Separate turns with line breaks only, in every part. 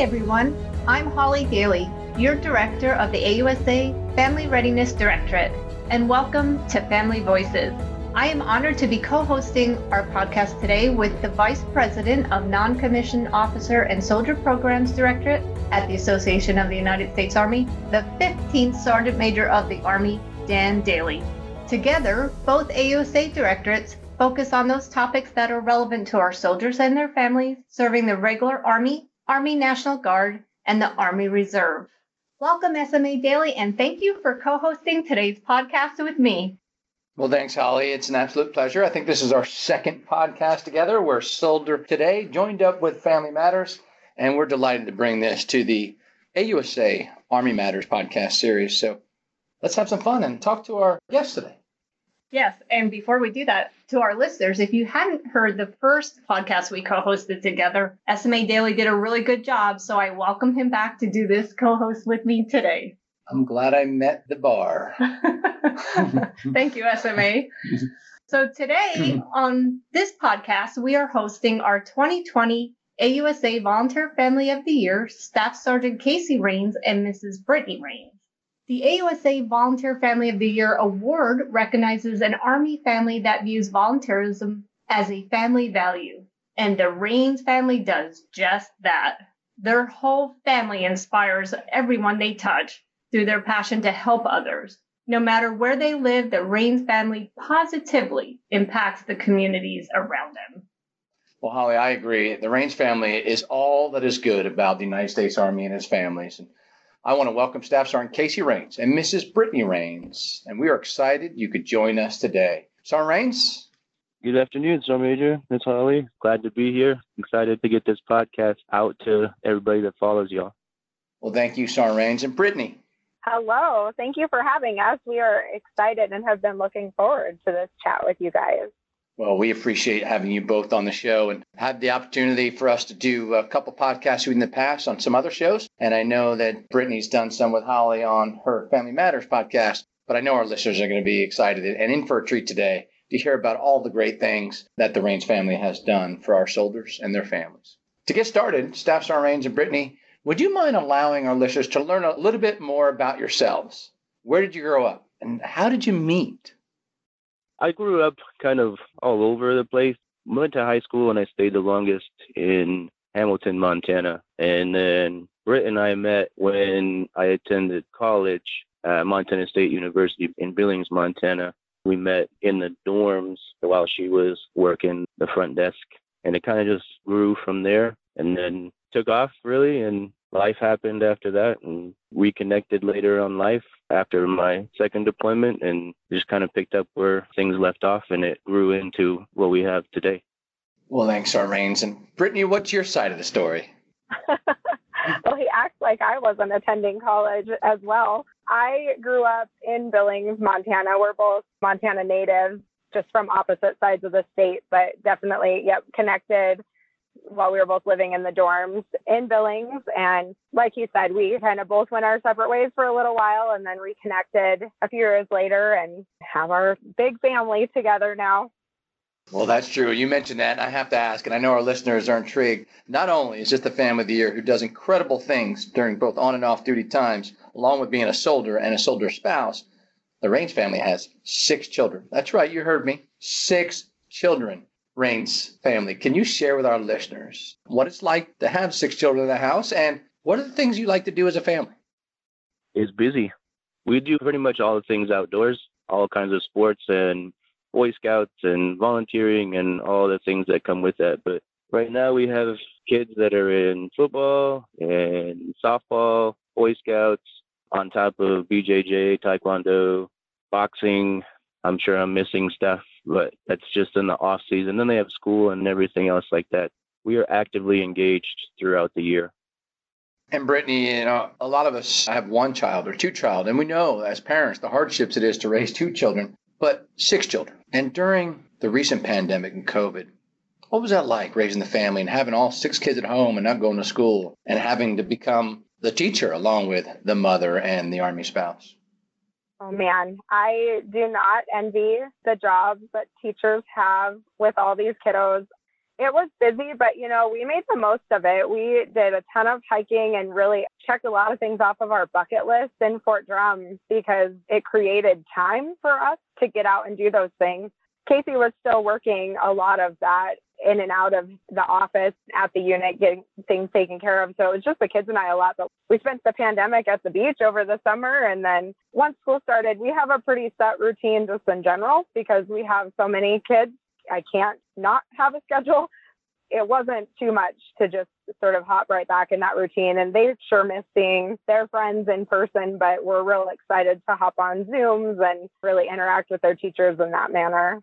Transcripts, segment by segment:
everyone. I'm Holly Dailey, your director of the AUSA Family Readiness Directorate, and welcome to Family Voices. I am honored to be co hosting our podcast today with the Vice President of Non Commissioned Officer and Soldier Programs Directorate at the Association of the United States Army, the 15th Sergeant Major of the Army, Dan Dailey. Together, both AUSA directorates focus on those topics that are relevant to our soldiers and their families serving the regular Army, Army National Guard, and the Army Reserve. Welcome, SMA Dailey, and thank you for co hosting today's podcast with me.
Well, thanks, Holly. It's an absolute pleasure. I think this is our second podcast together. We're Soldier today, joined up with Family Matters, and we're delighted to bring this to the AUSA Army Matters podcast series. So let's have some fun and talk to our guests today.
Yes, and before we do that, to our listeners, if you hadn't heard the first podcast we co-hosted together, SMA Dailey did a really good job, so I welcome him back to do this co-host with me today.
I'm glad I met the bar.
Thank you, SMA. So today on this podcast, we are hosting our 2020 AUSA Volunteer Family of the Year, Staff Sergeant Casey Rains and Mrs. Brittany Rains. The AUSA Volunteer Family of the Year award recognizes an Army family that views volunteerism as a family value, and the Rains family does just that. Their whole family inspires everyone they touch through their passion to help others. No matter where they live, the Rains family positively impacts the communities around them.
Well, Holly, I agree. The Rains family is all that is good about the United States Army and its families. And I want to welcome Staff Sergeant Casey Rains and Mrs. Brittany Rains, and we are excited you could join us today. Sergeant Rains?
Good afternoon, Sergeant Major. Miss Holly. Glad to be here. Excited to get this podcast out to everybody that follows y'all.
Well, thank you, Sergeant Rains. And Brittany?
Hello. Thank you for having us. We are excited and have been looking forward to this chat with you guys.
Well, we appreciate having you both on the show and had the opportunity for us to do a couple podcasts in the past on some other shows. And I know that Brittany's done some with Holly on her Family Matters podcast. But I know our listeners are going to be excited and in for a treat today to hear about all the great things that the Rains family has done for our soldiers and their families. To get started, Staff Sergeant Rains and Brittany, would you mind allowing our listeners to learn a little bit more about yourselves? Where did you grow up and how did you meet?
I grew up kind of all over the place. Went to high school and I stayed the longest in Hamilton, Montana. And then Britt and I met when I attended college at Montana State University in Billings, Montana. We met in the dorms while she was working the front desk. And it kind of just grew from there and then took off really. And life happened after that and reconnected later on life after my second deployment and just kind of picked up where things left off and it grew into what we have today.
Well, thanks, our Rains. And Brittany, what's your side of the story?
well, he acts like I wasn't attending college as well. I grew up in Billings, Montana. We're both Montana natives, just from opposite sides of the state, but definitely, yep, connected while we were both living in the dorms in Billings. And like you said, we kind of both went our separate ways for a little while and then reconnected a few years later and have our big family together now.
Well, that's true. You mentioned that. And I have to ask, and I know our listeners are intrigued. Not only is this the family of the year who does incredible things during both on and off duty times, along with being a soldier and a soldier spouse, the Rains family has six children. That's right, you heard me. Six children. Rains family. Can you share with our listeners what it's like to have six children in the house and what are the things you like to do as a family?
It's busy. We do pretty much all the things outdoors, all kinds of sports and Boy Scouts and volunteering and all the things that come with that. But right now we have kids that are in football and softball, Boy Scouts, on top of BJJ, Taekwondo, boxing. I'm sure I'm missing stuff but that's just in the off season. Then they have school and everything else like that. We are actively engaged throughout the year.
And Brittany, you know, a lot of us have one child or two child, and we know as parents the hardships it is to raise two children, but six children. And during the recent pandemic and COVID, what was that like raising the family and having all six kids at home and not going to school and having to become the teacher along with the mother and the army spouse?
Oh man, I do not envy the jobs that teachers have with all these kiddos. It was busy, but you know, we made the most of it. We did a ton of hiking and really checked a lot of things off of our bucket list in Fort Drum because it created time for us to get out and do those things. Casey was still working a lot of that in and out of the office at the unit getting things taken care of. So it was just the kids and I a lot. But we spent the pandemic at the beach over the summer. And then once school started, we have a pretty set routine just in general because we have so many kids I can't not have a schedule. It wasn't too much to just sort of hop right back in that routine. And they sure miss seeing their friends in person, but we're real excited to hop on Zooms and really interact with their teachers in that manner.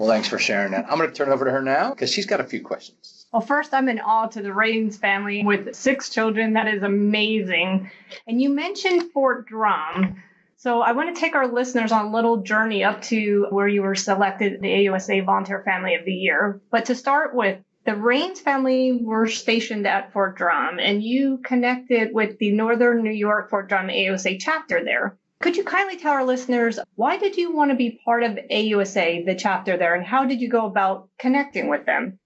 Well, thanks for sharing that. I'm going to turn it over to her now because she's got a few questions.
Well, first, I'm in awe to the Rains family with six children. That is amazing. And you mentioned Fort Drum. So I want to take our listeners on a little journey up to where you were selected the AUSA Volunteer Family of the Year. But to start with, the Rains family were stationed at Fort Drum and you connected with the Northern New York Fort Drum AUSA chapter there. Could you kindly tell our listeners why did you want to be part of AUSA, the chapter there, and how did you go about connecting with them?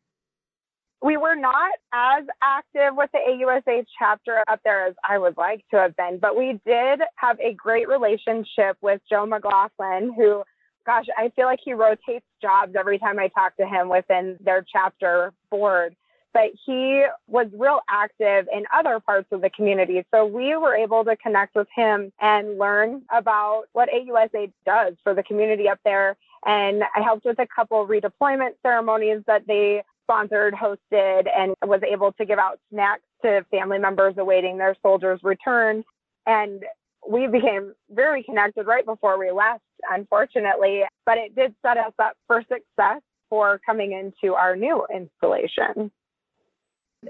we were not as active with the AUSA chapter up there as I would like to have been, but we did have a great relationship with Joe McLaughlin, who, gosh, I feel like he rotates jobs every time I talk to him within their chapter board. But he was real active in other parts of the community. So we were able to connect with him and learn about what AUSA does for the community up there. And I helped with a couple redeployment ceremonies that they sponsored, hosted, and was able to give out snacks to family members awaiting their soldiers' return. And we became very connected right before we left, unfortunately, but it did set us up for success for coming into our new installation.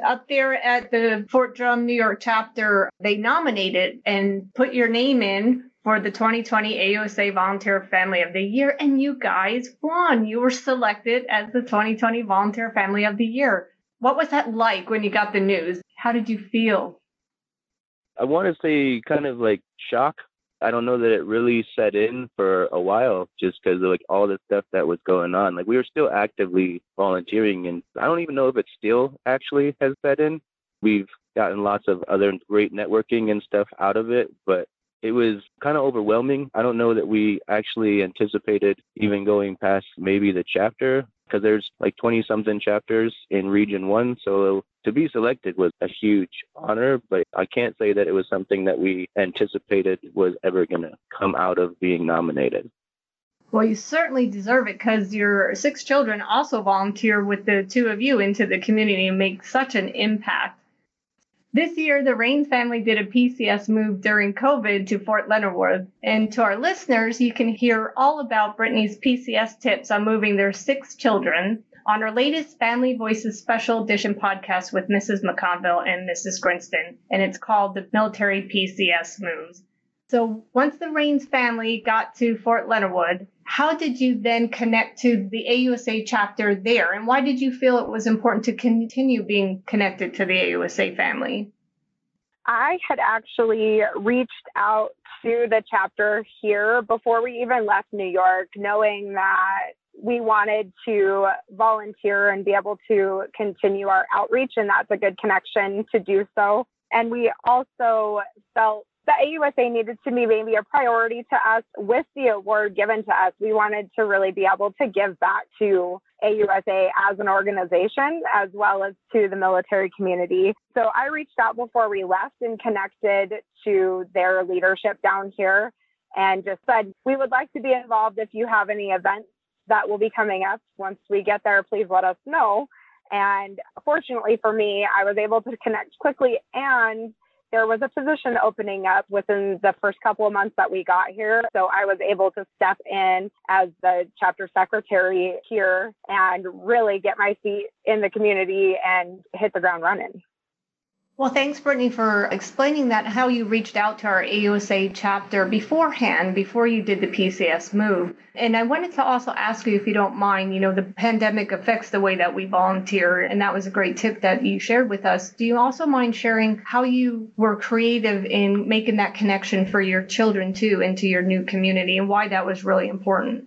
Up there at the Fort Drum, New York chapter, they nominated and put your name in for the 2020 AUSA Volunteer Family of the Year, and you guys won. You were selected as the 2020 Volunteer Family of the Year. What was that like when you got the news? How did you feel?
I want to say kind of like shock. I don't know that it really set in for a while just because of like all the stuff that was going on. Like we were still actively volunteering, and I don't even know if it still actually has set in. We've gotten lots of other great networking and stuff out of it, but it was kind of overwhelming. I don't know that we actually anticipated even going past maybe the chapter because there's like 20 something chapters in region 1 so to be selected was a huge honor but i can't say that it was something that we anticipated was ever going to come out of being nominated
well, you certainly deserve it because your six children also volunteer with the two of you into the community and make such an impact. This year, the Rains family did a PCS move during COVID to Fort Leonard Wood. And to our listeners, you can hear all about Brittany's PCS tips on moving their six children on our latest Family Voices special edition podcast with Mrs. McConville and Mrs. Grinston. And it's called The Military PCS Moves. So once the Rains family got to Fort Leonard Wood, how did you then connect to the AUSA chapter there? And why did you feel it was important to continue being connected to the AUSA family?
I had actually reached out to the chapter here before we even left New York, knowing that we wanted to volunteer and be able to continue our outreach, and that's a good connection to do so. And we also felt the AUSA needed to be maybe a priority to us with the award given to us. We wanted to really be able to give back to AUSA as an organization as well as to the military community. So I reached out before we left and connected to their leadership down here and just said, we would like to be involved if you have any events that will be coming up. Once we get there, please let us know. And fortunately for me, I was able to connect quickly and there was a position opening up within the first couple of months that we got here. So I was able to step in as the chapter secretary here and really get my feet in the community and hit the ground running.
Well, thanks, Brittany, for explaining that how you reached out to our AUSA chapter beforehand, before you did the PCS move. And I wanted to also ask you, if you don't mind, you know, the pandemic affects the way that we volunteer, and that was a great tip that you shared with us. Do you also mind sharing how you were creative in making that connection for your children too into your new community and why that was really important?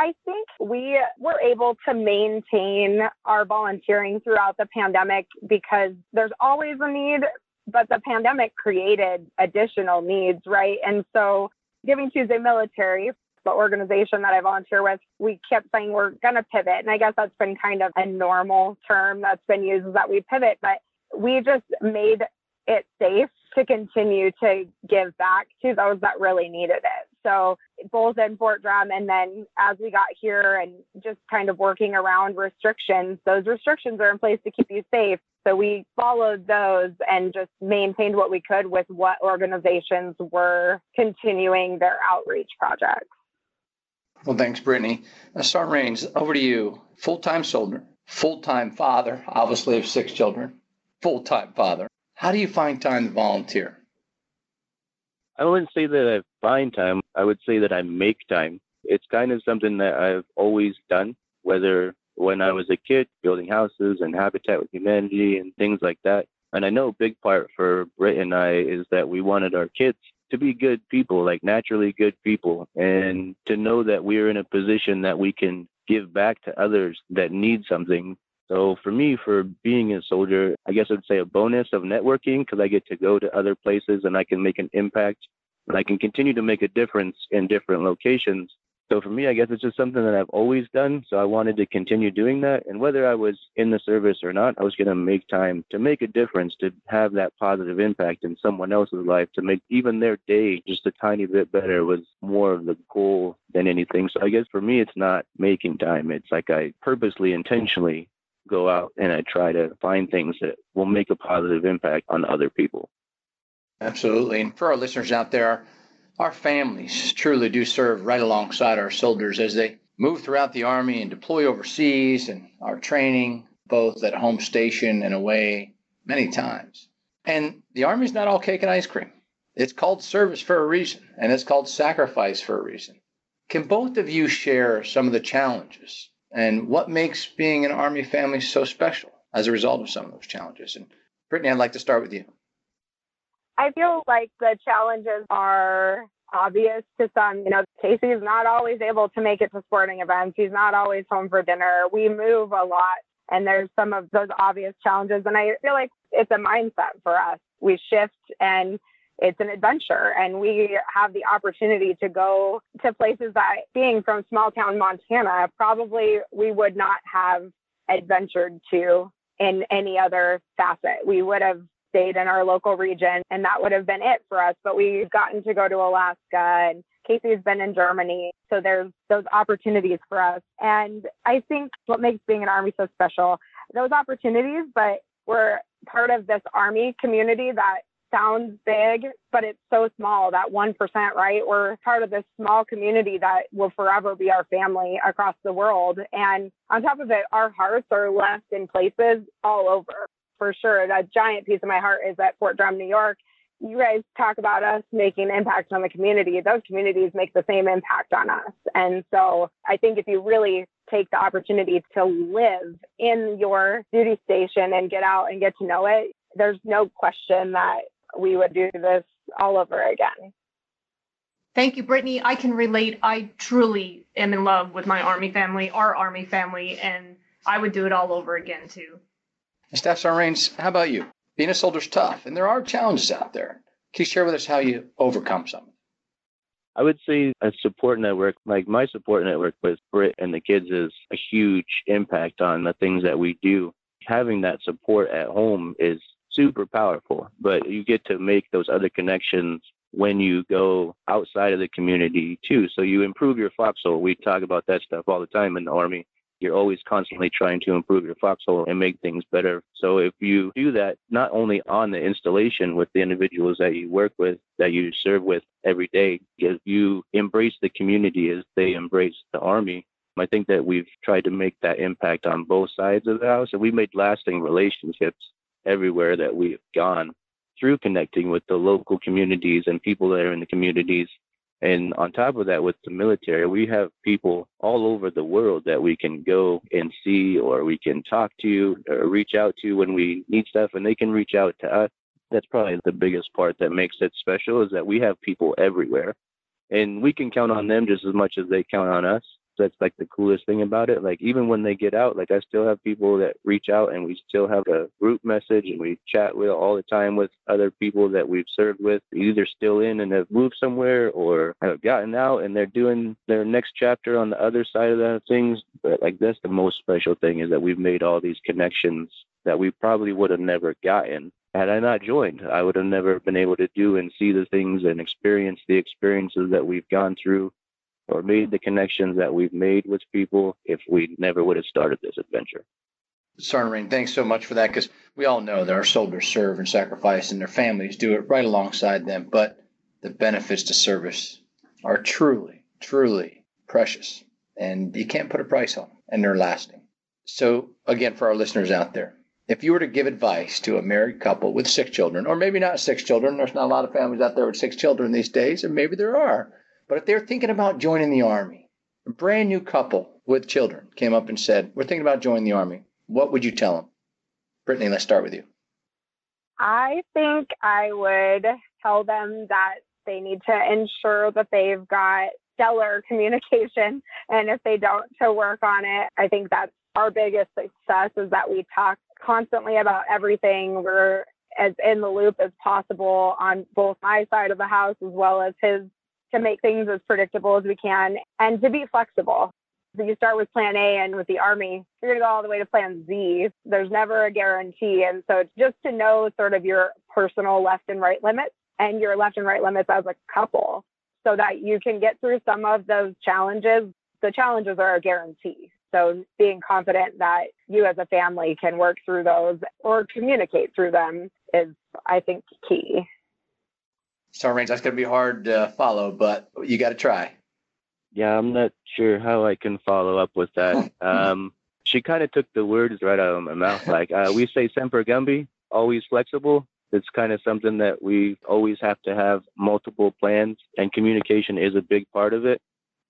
I think we were able to maintain our volunteering throughout the pandemic because there's always a need, but the pandemic created additional needs, right? And so Giving Tuesday Military, the organization that I volunteer with, we kept saying we're going to pivot. And I guess that's been kind of a normal term that's been used is that we pivot, but we just made it safe to continue to give back to those that really needed it. So both in Fort Drum and then as we got here and just kind of working around restrictions, those restrictions are in place to keep you safe. So we followed those and just maintained what we could with what organizations were continuing their outreach projects.
Well, thanks, Brittany. Uh, Sergeant Rains, over to you. Full time soldier, full time father, obviously of six children, full time father. How do you find time to volunteer?
I wouldn't say that I find time. I would say that I make time. It's kind of something that I've always done, whether when I was a kid, building houses and Habitat with Humanity and things like that. And I know a big part for Britt and I is that we wanted our kids to be good people, like naturally good people, and to know that we're in a position that we can give back to others that need something so for me, for being a soldier, I guess I'd say a bonus of networking because I get to go to other places and I can make an impact and I can continue to make a difference in different locations. So for me, I guess it's just something that I've always done. So I wanted to continue doing that. And whether I was in the service or not, I was going to make time to make a difference, to have that positive impact in someone else's life, to make even their day just a tiny bit better was more of the goal than anything. So I guess for me, it's not making time. It's like I purposely, intentionally go out and I try to find things that will make a positive impact on other people.
Absolutely. And for our listeners out there, our families truly do serve right alongside our soldiers as they move throughout the Army and deploy overseas and our training, both at home station and away, many times. And the Army's not all cake and ice cream. It's called service for a reason, and it's called sacrifice for a reason. Can both of you share some of the challenges and what makes being an Army family so special as a result of some of those challenges. And Brittany, I'd like to start with you.
I feel like the challenges are obvious to some. You know, Casey is not always able to make it to sporting events. He's not always home for dinner. We move a lot, and there's some of those obvious challenges. And I feel like it's a mindset for us. We shift and it's an adventure and we have the opportunity to go to places that being from small town Montana, probably we would not have adventured to in any other facet. We would have stayed in our local region and that would have been it for us. But we've gotten to go to Alaska and Casey's been in Germany. So there's those opportunities for us. And I think what makes being an Army so special, those opportunities, but we're part of this Army community that sounds big, but it's so small that 1%, right? We're part of this small community that will forever be our family across the world. And on top of it, our hearts are left in places all over for sure. A giant piece of my heart is at Fort Drum, New York. You guys talk about us making impact on the community. Those communities make the same impact on us. And so I think if you really take the opportunity to live in your duty station and get out and get to know it, there's no question that we would do this all over again.
Thank you, Brittany. I can relate. I truly am in love with my Army family, our Army family, and I would do it all over again too.
Staff Sergeant how about you? Being a soldier's tough, and there are challenges out there. Can you share with us how you overcome some?
I would say a support network, like my support network with Britt and the kids, is a huge impact on the things that we do. Having that support at home is super powerful, but you get to make those other connections when you go outside of the community too. So you improve your foxhole. We talk about that stuff all the time in the Army. You're always constantly trying to improve your foxhole and make things better. So if you do that, not only on the installation with the individuals that you work with, that you serve with every day, if you embrace the community as they embrace the Army, I think that we've tried to make that impact on both sides of the house and we made lasting relationships everywhere that we've gone through connecting with the local communities and people that are in the communities. And on top of that, with the military, we have people all over the world that we can go and see, or we can talk to, or reach out to when we need stuff, and they can reach out to us. That's probably the biggest part that makes it special is that we have people everywhere, and we can count on them just as much as they count on us. That's like the coolest thing about it. Like even when they get out, like I still have people that reach out and we still have a group message and we chat with all the time with other people that we've served with, either still in and have moved somewhere or have gotten out and they're doing their next chapter on the other side of the things. But like that's the most special thing is that we've made all these connections that we probably would have never gotten had I not joined. I would have never been able to do and see the things and experience the experiences that we've gone through or made the connections that we've made with people if we never would have started this adventure.
Rain, thanks so much for that because we all know that our soldiers serve and sacrifice and their families do it right alongside them. But the benefits to service are truly, truly precious and you can't put a price on them and they're lasting. So, again, for our listeners out there, if you were to give advice to a married couple with six children, or maybe not six children, there's not a lot of families out there with six children these days, or maybe there are, but if they're thinking about joining the Army, a brand new couple with children came up and said, We're thinking about joining the Army, what would you tell them? Brittany, let's start with you.
I think I would tell them that they need to ensure that they've got stellar communication. And if they don't, to work on it. I think that's our biggest success is that we talk constantly about everything. We're as in the loop as possible on both my side of the house as well as his to make things as predictable as we can and to be flexible. So you start with plan A and with the Army, you're going to go all the way to plan Z. There's never a guarantee. And so it's just to know sort of your personal left and right limits and your left and right limits as a couple so that you can get through some of those challenges. The challenges are a guarantee. So being confident that you as a family can work through those or communicate through them is, I think, key.
Star Rains, that's going to be hard to follow, but you got to try.
Yeah, I'm not sure how I can follow up with that. um, she kind of took the words right out of my mouth. Like uh, we say, semper gumby, always flexible. It's kind of something that we always have to have multiple plans, and communication is a big part of it.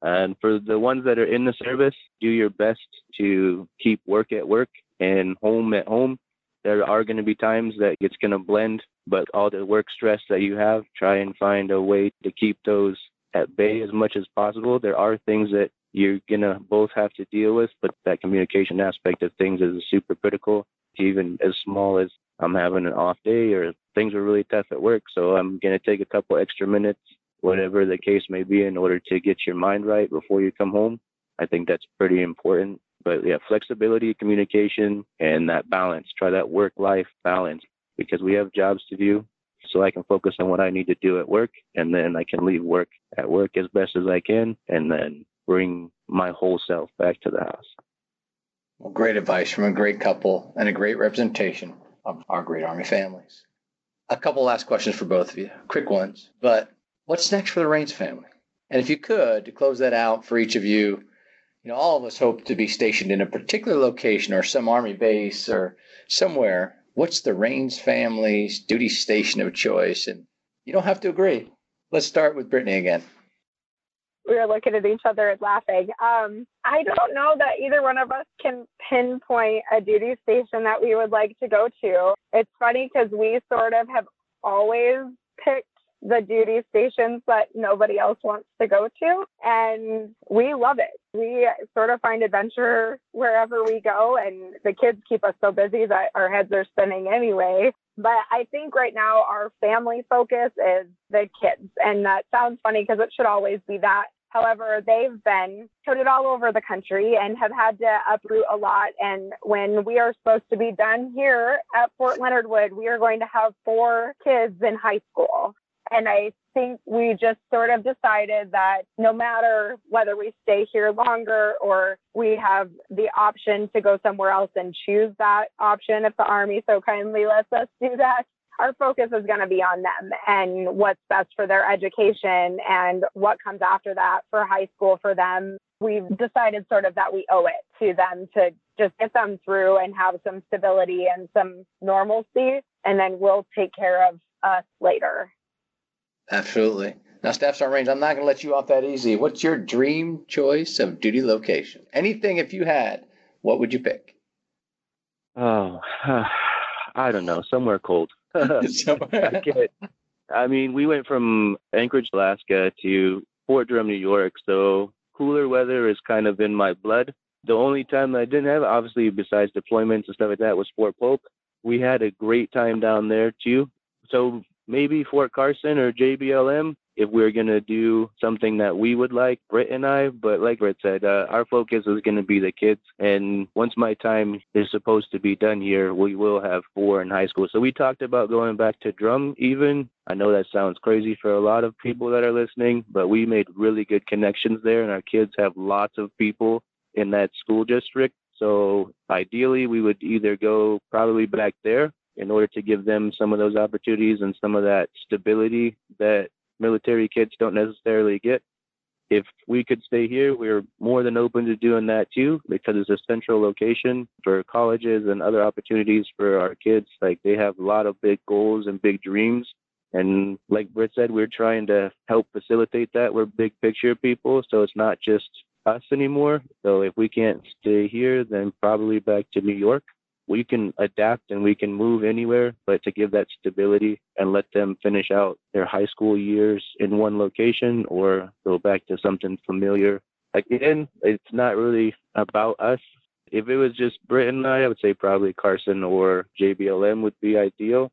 And for the ones that are in the service, do your best to keep work at work and home at home. There are going to be times that it's going to blend, but all the work stress that you have, try and find a way to keep those at bay as much as possible. There are things that you're going to both have to deal with, but that communication aspect of things is super critical, even as small as I'm having an off day or things are really tough at work. So I'm going to take a couple extra minutes whatever the case may be, in order to get your mind right before you come home. I think that's pretty important. But yeah, flexibility, communication, and that balance. Try that work life balance because we have jobs to do. So I can focus on what I need to do at work, and then I can leave work at work as best as I can, and then bring my whole self back to the house.
Well, great advice from a great couple and a great representation of our great Army families. A couple last questions for both of you, quick ones, but what's next for the Rains family? And if you could, to close that out for each of you, you know, all of us hope to be stationed in a particular location or some Army base or somewhere. What's the Rains family's duty station of choice? And you don't have to agree. Let's start with Brittany again.
We are looking at each other and laughing. Um, I don't know that either one of us can pinpoint a duty station that we would like to go to. It's funny because we sort of have always picked the duty stations that nobody else wants to go to. And we love it. We sort of find adventure wherever we go, and the kids keep us so busy that our heads are spinning anyway. But I think right now our family focus is the kids. And that sounds funny because it should always be that. However, they've been toted all over the country and have had to uproot a lot. And when we are supposed to be done here at Fort Leonard Wood, we are going to have four kids in high school. And I think we just sort of decided that no matter whether we stay here longer or we have the option to go somewhere else and choose that option, if the Army so kindly lets us do that, our focus is going to be on them and what's best for their education and what comes after that for high school for them. We've decided sort of that we owe it to them to just get them through and have some stability and some normalcy, and then we'll take care of us later.
Absolutely. Now, Staff Sergeant Rains, I'm not going to let you off that easy. What's your dream choice of duty location? Anything, if you had, what would you pick?
Oh, I don't know. Somewhere cold.
Somewhere.
I mean, we went from Anchorage, Alaska to Fort Drum, New York. So cooler weather is kind of in my blood. The only time I didn't have, obviously, besides deployments and stuff like that, was Fort Polk. We had a great time down there too. So maybe Fort Carson or JBLM if we're going to do something that we would like, Britt and I. But like Britt said, uh, our focus is going to be the kids. And once my time is supposed to be done here, we will have four in high school. So we talked about going back to drum even. I know that sounds crazy for a lot of people that are listening, but we made really good connections there. And our kids have lots of people in that school district. So ideally, we would either go probably back there in order to give them some of those opportunities and some of that stability that military kids don't necessarily get. If we could stay here, we're more than open to doing that too, because it's a central location for colleges and other opportunities for our kids. Like they have a lot of big goals and big dreams. And like Britt said, we're trying to help facilitate that. We're big picture people, so it's not just us anymore. So if we can't stay here, then probably back to New York we can adapt and we can move anywhere, but to give that stability and let them finish out their high school years in one location or go back to something familiar. Again, it's not really about us. If it was just Britt and I, I would say probably Carson or JBLM would be ideal.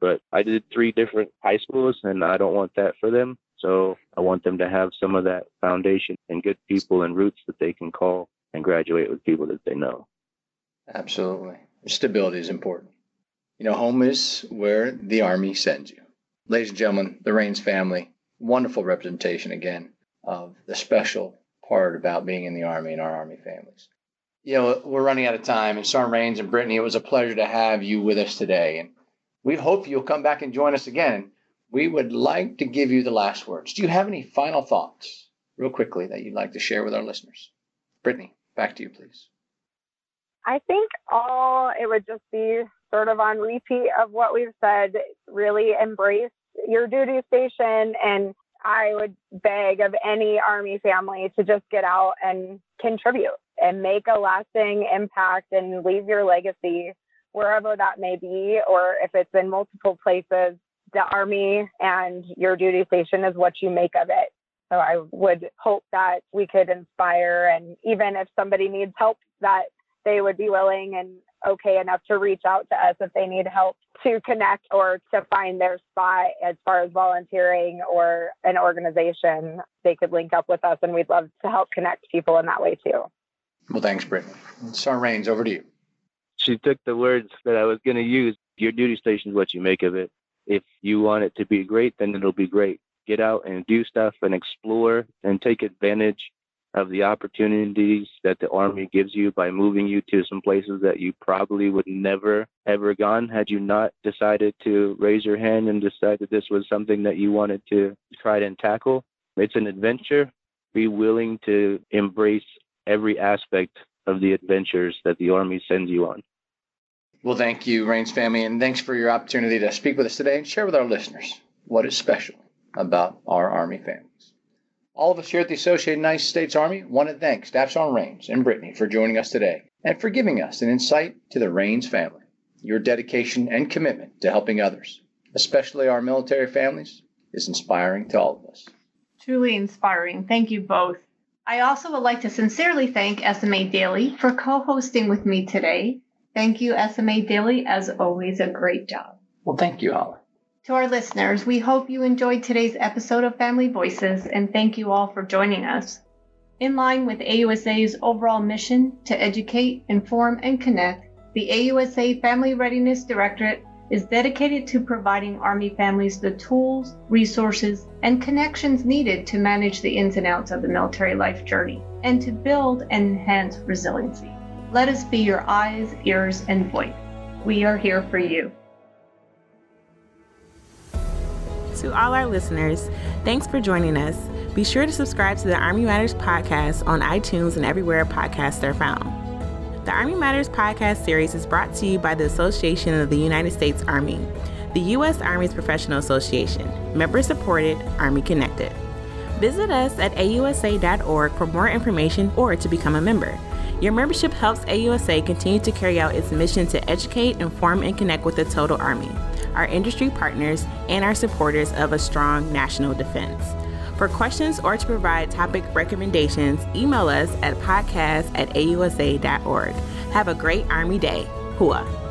But I did three different high schools and I don't want that for them. So I want them to have some of that foundation and good people and roots that they can call and graduate with people that they know.
Absolutely. Stability is important. You know, home is where the Army sends you. Ladies and gentlemen, the Rains family, wonderful representation again of the special part about being in the Army and our Army families. You know, we're running out of time, and Sergeant Rains and Brittany, it was a pleasure to have you with us today. And we hope you'll come back and join us again. We would like to give you the last words. Do you have any final thoughts, real quickly, that you'd like to share with our listeners? Brittany, back to you, please.
I think all it would just be sort of on repeat of what we've said. Really embrace your duty station. And I would beg of any Army family to just get out and contribute and make a lasting impact and leave your legacy wherever that may be, or if it's in multiple places. The Army and your duty station is what you make of it. So I would hope that we could inspire, and even if somebody needs help, that they would be willing and okay enough to reach out to us if they need help to connect or to find their spot as far as volunteering or an organization. They could link up with us and we'd love to help connect people in that way too.
Well, thanks, Brittany. Sergeant Rains, over to you.
She took the words that I was going to use. Your duty station is what you make of it. If you want it to be great, then it'll be great. Get out and do stuff and explore and take advantage of the opportunities that the Army gives you by moving you to some places that you probably would never ever gone had you not decided to raise your hand and decide that this was something that you wanted to try and tackle. It's an adventure. Be willing to embrace every aspect of the adventures that the Army sends you on.
Well, thank you, Rains family, and thanks for your opportunity to speak with us today and share with our listeners what is special about our Army family. All of us here at the Associated United States Army want to thank Staff Sergeant Rains and Brittany for joining us today and for giving us an insight to the Rains family. Your dedication and commitment to helping others, especially our military families, is inspiring to all of us.
Truly inspiring. Thank you both. I also would like to sincerely thank SMA Dailey for co hosting with me today. Thank you, SMA Dailey. As always, a great job.
Well, thank you, Holly.
To our listeners, we hope you enjoyed today's episode of Family Voices and thank you all for joining us. In line with AUSA's overall mission to educate, inform, and connect, the AUSA Family Readiness Directorate is dedicated to providing Army families the tools, resources, and connections needed to manage the ins and outs of the military life journey and to build and enhance resiliency. Let us be your eyes, ears, and voice. We are here for you.
To all our listeners, thanks for joining us. Be sure to subscribe to the Army Matters podcast on iTunes and everywhere podcasts are found. The Army Matters podcast series is brought to you by the Association of the United States Army, the U.S. Army's professional association, member supported, Army connected. Visit us at ausa.org for more information or to become a member. Your membership helps AUSA continue to carry out its mission to educate, inform, and connect with the total Army our industry partners, and our supporters of a strong national defense. For questions or to provide topic recommendations, email us at podcast at ausa.org. Have a great Army Day. Hooah.